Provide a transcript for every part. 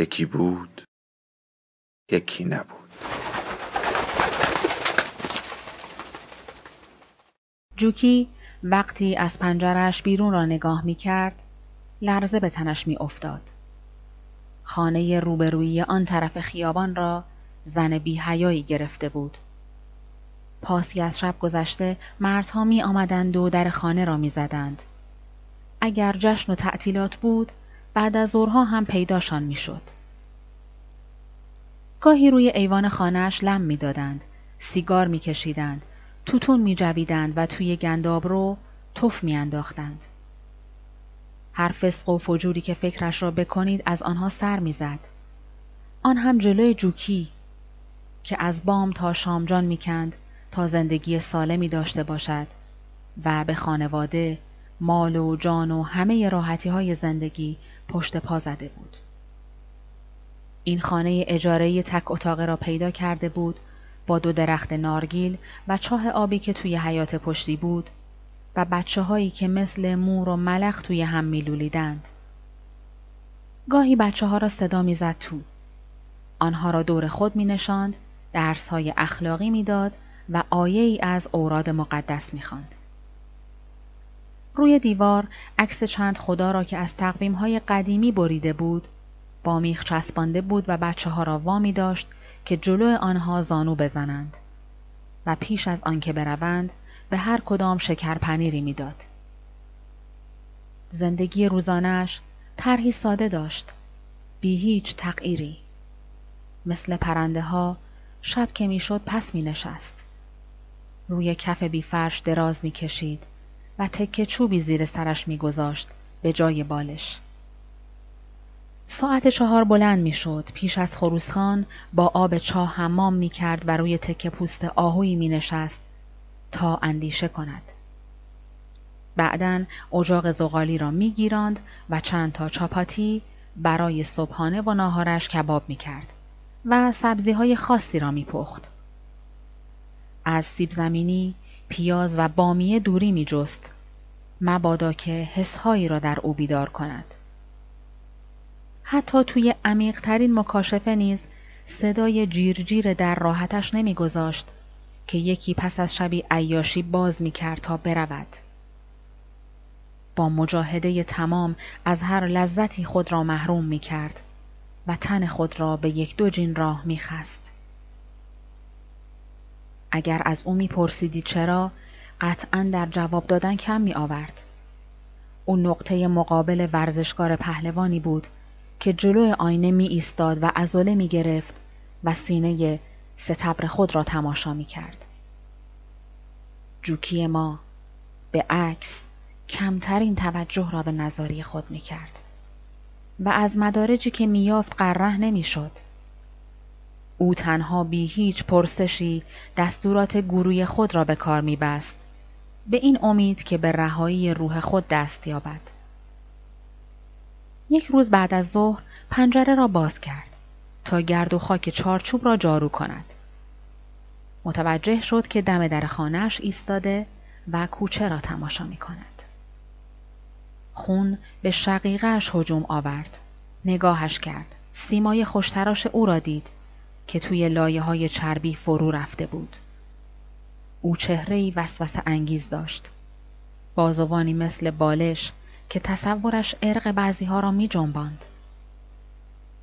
یکی بود یکی نبود جوکی وقتی از پنجرش بیرون را نگاه می کرد لرزه به تنش می افتاد. خانه روبرویی آن طرف خیابان را زن بی گرفته بود. پاسی از شب گذشته مردها می آمدند و در خانه را می زدند. اگر جشن و تعطیلات بود بعد از ظهرها هم پیداشان می شد. گاهی روی ایوان خانهاش لم می‌دادند سیگار میکشیدند توتون میجویدند و توی گنداب رو تف میانداختند هر فسق و فجوری که فکرش را بکنید از آنها سر می‌زد آن هم جلوی جوکی که از بام تا شامجان می‌کند تا زندگی سالمی داشته باشد و به خانواده مال و جان و همه راحتی های زندگی پشت پا زده بود. این خانه اجاره تک اتاقه را پیدا کرده بود با دو درخت نارگیل و چاه آبی که توی حیات پشتی بود و بچه هایی که مثل مور و ملخ توی هم میلولیدند. گاهی بچه ها را صدا می‌زد تو. آنها را دور خود می نشاند، درس های اخلاقی می‌داد و آیه ای از اوراد مقدس می خاند. روی دیوار عکس چند خدا را که از تقویم های قدیمی بریده بود با میخ چسبانده بود و بچه ها را وامی داشت که جلو آنها زانو بزنند و پیش از آنکه بروند به هر کدام شکر پنیری می‌داد. زندگی روزانش طرحی ساده داشت بی هیچ تغییری مثل پرنده ها شب که می‌شد پس می نشست. روی کف بی فرش دراز می کشید و تکه چوبی زیر سرش می گذاشت به جای بالش. ساعت چهار بلند می شد. پیش از خروسخان با آب چاه حمام می کرد و روی تکه پوست آهویی می نشست تا اندیشه کند. بعدا اجاق زغالی را می گیراند و چند تا چاپاتی برای صبحانه و ناهارش کباب می کرد و سبزی های خاصی را می پخت. از سیب زمینی، پیاز و بامیه دوری می جست. مبادا که حسهایی را در او بیدار کند. حتی توی عمیقترین مکاشفه نیز صدای جیرجیر در راحتش نمیگذاشت که یکی پس از شبی عیاشی باز می‌کرد تا برود. با مجاهده تمام از هر لذتی خود را محروم می‌کرد و تن خود را به یک دو جین راه میخست. اگر از او میپرسیدی چرا قطعا در جواب دادن کم می آورد. او نقطه مقابل ورزشکار پهلوانی بود که جلوی آینه می ایستاد و ازوله می گرفت و سینه ستبر خود را تماشا می کرد. جوکی ما به عکس کمترین توجه را به نظاری خود می کرد و از مدارجی که میافت قره نمی شد. او تنها بی هیچ پرسشی دستورات گروی خود را به کار می بست به این امید که به رهایی روح خود دست یابد. یک روز بعد از ظهر پنجره را باز کرد تا گرد و خاک چارچوب را جارو کند. متوجه شد که دم در خانهش ایستاده و کوچه را تماشا می کند. خون به شقیقهش هجوم آورد. نگاهش کرد. سیمای خوشتراش او را دید که توی لایه های چربی فرو رفته بود. او چهرهی وسوسه انگیز داشت. بازوانی مثل بالش که تصورش ارق بعضی ها را می جنباند.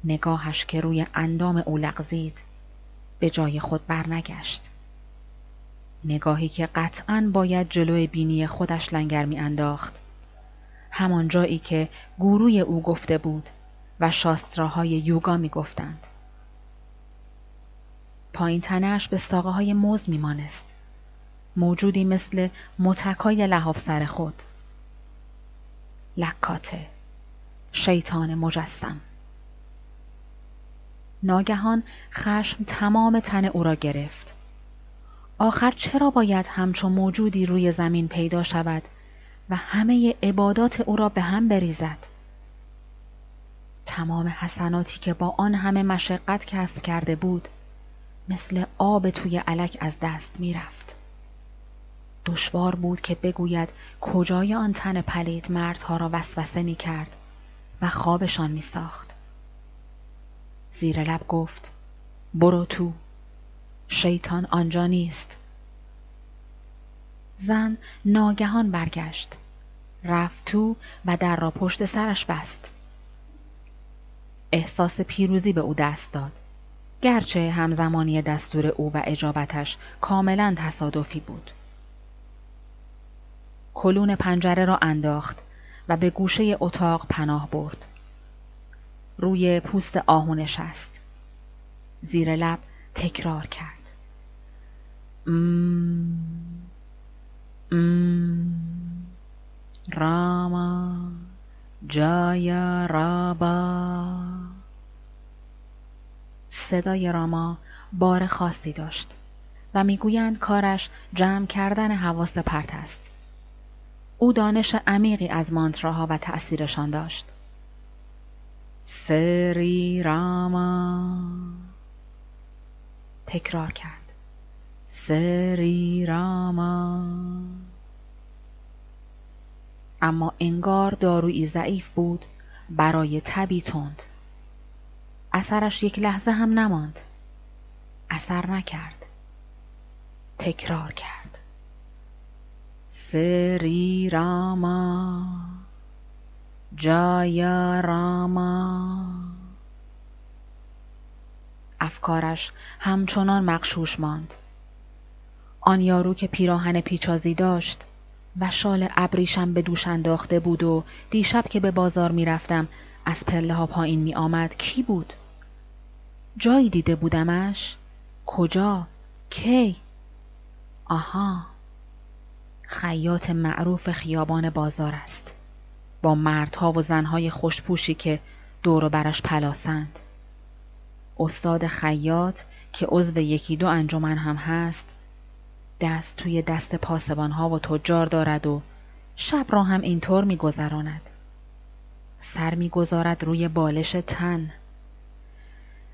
نگاهش که روی اندام او لغزید به جای خود برنگشت. نگاهی که قطعا باید جلوی بینی خودش لنگر می انداخت. همان جایی که گوروی او گفته بود و شاستراهای یوگا می گفتند. پایین تنش به ساقه های موز می مانست. موجودی مثل متکای لحاف سر خود. لکاته. شیطان مجسم. ناگهان خشم تمام تن او را گرفت. آخر چرا باید همچون موجودی روی زمین پیدا شود و همه عبادات او را به هم بریزد؟ تمام حسناتی که با آن همه مشقت کسب کرده بود مثل آب توی علک از دست می‌رفت. دشوار بود که بگوید کجای آن تن پلید مردها را وسوسه می کرد و خوابشان می ساخت. زیر لب گفت برو تو شیطان آنجا نیست. زن ناگهان برگشت رفت تو و در را پشت سرش بست. احساس پیروزی به او دست داد. گرچه همزمانی دستور او و اجابتش کاملا تصادفی بود. کلون پنجره را انداخت و به گوشه اتاق پناه برد. روی پوست آهو نشست. زیر لب تکرار کرد. راما جایا رابا صدای راما بار خاصی داشت و می‌گویند کارش جمع کردن حواس پرت است. او دانش عمیقی از مانتراها و تأثیرشان داشت. سری راما. تکرار کرد. سری راما. اما انگار دارویی ضعیف بود برای تبی تند. اثرش یک لحظه هم نماند. اثر نکرد. تکرار کرد. راما جایا راما افکارش همچنان مقشوش ماند آن یارو که پیراهن پیچازی داشت و شال ابریشم به دوش انداخته بود و دیشب که به بازار می‌رفتم از پله ها پایین می آمد کی بود؟ جایی دیده بودمش؟ کجا؟ کی؟ آها خیاط معروف خیابان بازار است. با مردها و زنهای خوشپوشی که دور برش پلاسند. استاد خیاط که عضو یکی دو انجمن هم هست دست توی دست پاسبانها و تجار دارد و شب را هم اینطور میگذراند. سر می‌گذارد روی بالش تن.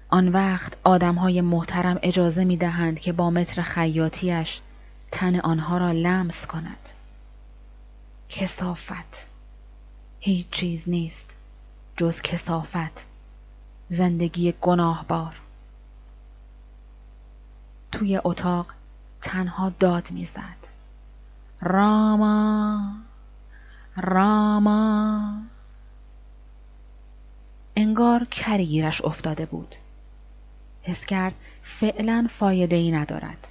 آن وقت آدمهای محترم اجازه می دهند که با متر خیاطیش تن آنها را لمس کند. کسافت. هیچ چیز نیست جز کسافت. زندگی گناهبار. توی اتاق تنها داد می‌زد. راما راما. انگار کریگیرش افتاده بود. حس کرد فعلا فایده ای ندارد.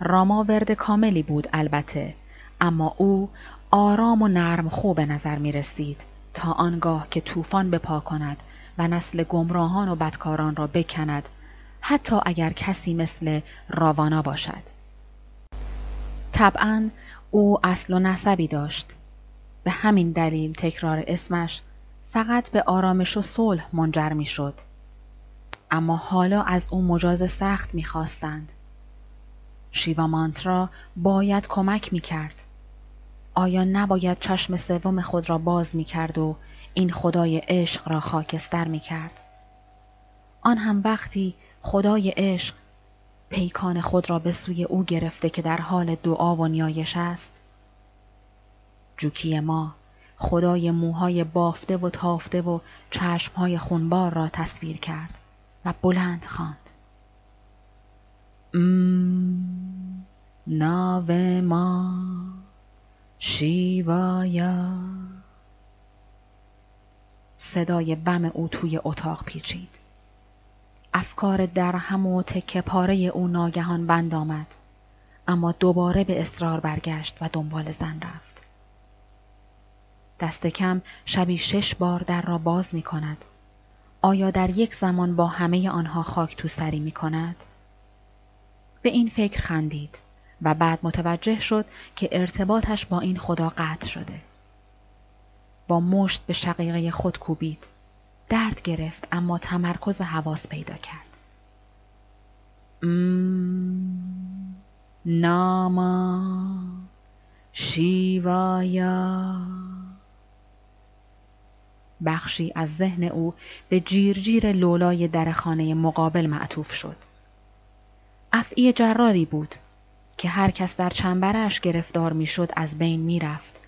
راما ورد کاملی بود البته اما او آرام و نرم خوب به نظر می رسید تا آنگاه که طوفان بپا کند و نسل گمراهان و بدکاران را بکند حتی اگر کسی مثل راوانا باشد طبعا او اصل و نسبی داشت به همین دلیل تکرار اسمش فقط به آرامش و صلح منجر می شد. اما حالا از او مجاز سخت می خواستند. شیوا مانترا باید کمک می کرد. آیا نباید چشم سوم خود را باز می کرد و این خدای عشق را خاکستر می کرد؟ آن هم وقتی خدای عشق پیکان خود را به سوی او گرفته که در حال دعا و نیایش است جوکی ما خدای موهای بافته و تافته و چشمهای خونبار را تصویر کرد و بلند خواند ناو ما شیوایا صدای بم او توی اتاق پیچید. افکار درهم و تکه پاره او ناگهان بند آمد. اما دوباره به اصرار برگشت و دنبال زن رفت. دست کم شبی شش بار در را باز می کند آیا در یک زمان با همه آنها خاک تو سری می کند؟ به این فکر خندید و بعد متوجه شد که ارتباطش با این خدا قطع شده. با مشت به شقیقه خود کوبید درد گرفت اما تمرکز حواس پیدا کرد ناما شیوایا بخشی از ذهن او به جیرجیر لولای در خانه مقابل معطوف شد. افعی جراری بود که هر کس در چنبرش گرفتار می‌شد از بین می‌رفت.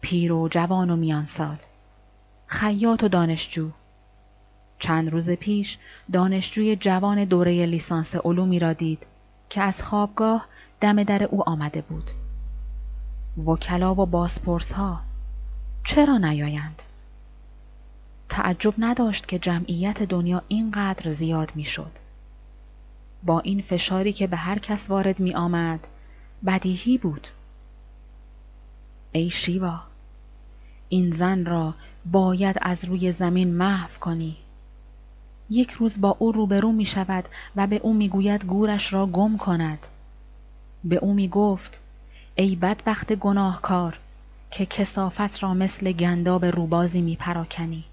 پیر و جوان و میان سال. خیاط و دانشجو. چند روز پیش دانشجوی جوان دوره لیسانس علومی را دید که از خوابگاه دم در او آمده بود. وکلا و بازپرس ها چرا نیایند؟ تعجب نداشت که جمعیت دنیا اینقدر زیاد می‌شد. با این فشاری که به هر کس وارد می آمد بدیهی بود. ای شیوا این زن را باید از روی زمین محو کنی. یک روز با او روبرو می شود و به او می گوید گورش را گم کند. به او می گفت ای بدبخت گناهکار که کسافت را مثل گنداب روبازی می پراکنی.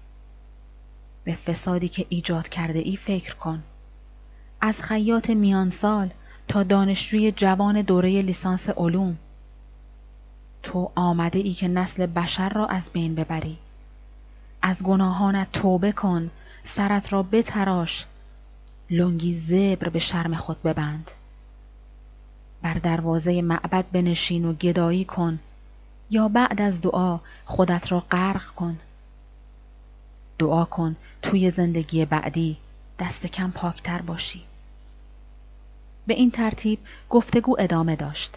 به فسادی که ایجاد کرده ای فکر کن. از خیاط میان سال تا دانشجوی جوان دوره لیسانس علوم. تو آمده ای که نسل بشر را از بین ببری. از گناهانت توبه کن سرت را بتراش. لنگی زبر به شرم خود ببند. بر دروازه معبد بنشین و گدایی کن. یا بعد از دعا خودت را غرق کن. دعا کن توی زندگی بعدی دست کم پاکتر باشی. به این ترتیب گفتگو ادامه داشت.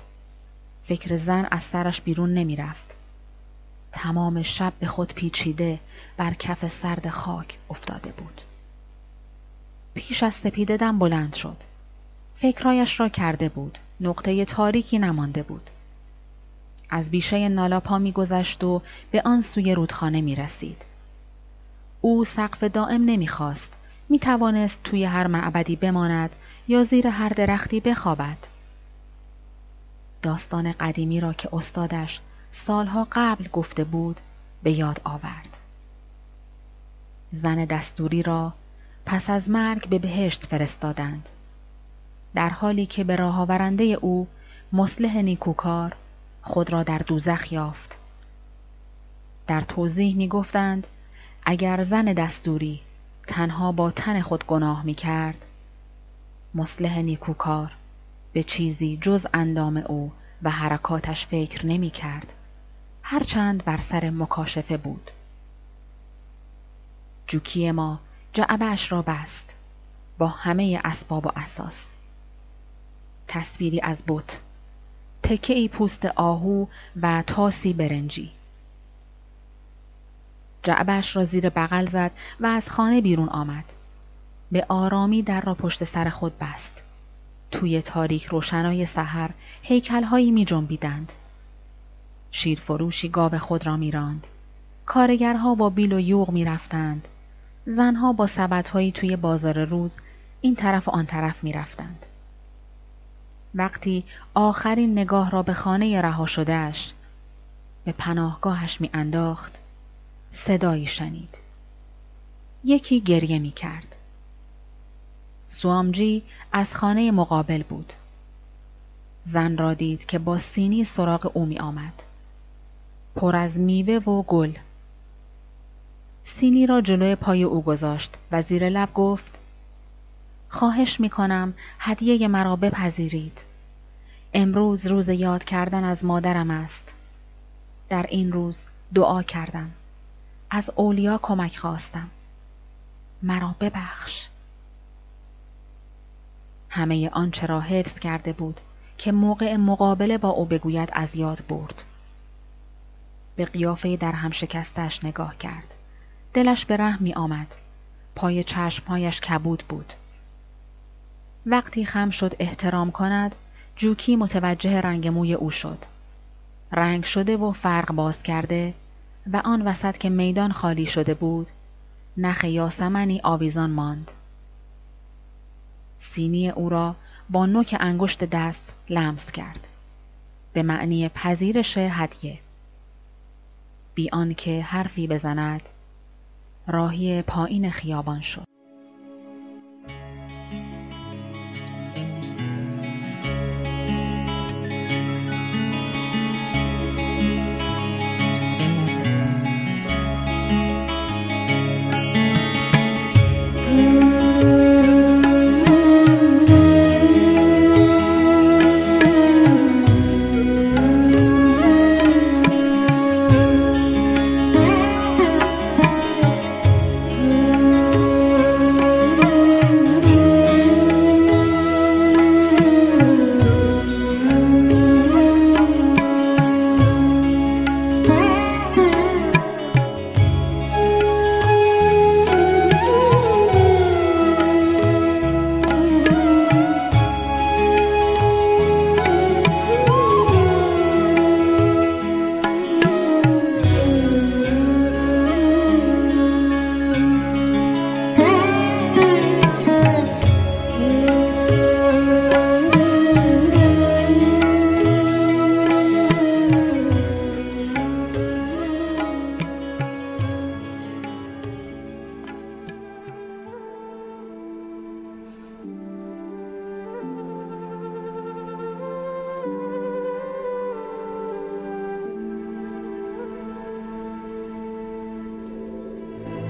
فکر زن از سرش بیرون نمی رفت. تمام شب به خود پیچیده بر کف سرد خاک افتاده بود. پیش از سپیده دم بلند شد. فکرایش را کرده بود. نقطه تاریکی نمانده بود. از بیشه نالاپا میگذشت و به آن سوی رودخانه می رسید. او سقف دائم نمی‌خواست. می توانست توی هر معبدی بماند یا زیر هر درختی بخوابد. داستان قدیمی را که استادش سالها قبل گفته بود به یاد آورد. زن دستوری را پس از مرگ به بهشت فرستادند. در حالی که به راه آورنده او مصلح نیکوکار خود را در دوزخ یافت. در توضیح می گفتند اگر زن دستوری تنها با تن خود گناه می کرد مصلح نیکوکار. به چیزی جز اندام او و حرکاتش فکر نمی کرد. هرچند بر سر مکاشفه بود. جوکی ما جعبش را بست. با همه اسباب و اساس. تصویری از بت. تکه ای پوست آهو و تاسی برنجی. جعبش را زیر بغل زد و از خانه بیرون آمد. به آرامی در را پشت سر خود بست. توی تاریک روشنای سحر هیکلهایی می جنبیدند. شیرفروشی گاو خود را میراند. کارگرها با بیل و یوغ می رفتند. زنها با سبدهایی توی بازار روز این طرف و آن طرف می رفتند. وقتی آخرین نگاه را به خانه رها شدهش به پناهگاهش می انداخت صدایی شنید. یکی گریه می کرد. سوامجی از خانه مقابل بود. زن را دید که با سینی سراغ او می آمد. پر از میوه و گل. سینی را جلوی پای او گذاشت و زیر لب گفت خواهش می کنم هدیه مرا بپذیرید. امروز روز یاد کردن از مادرم است. در این روز دعا کردم. از اولیا کمک خواستم مرا ببخش همه آنچه را حفظ کرده بود که موقع مقابله با او بگوید از یاد برد. به قیافه در هم شکستش نگاه کرد. دلش به رحم می آمد. پای چشمهایش کبود بود. وقتی خم شد احترام کند جوکی متوجه رنگ موی او شد. رنگ شده و فرق باز کرده و آن وسط که میدان خالی شده بود نخ یاسمنی آویزان ماند. سینی او را با نوک انگشت دست لمس کرد. به معنی پذیرش هدیه. بی آنکه حرفی بزند راهی پایین خیابان شد.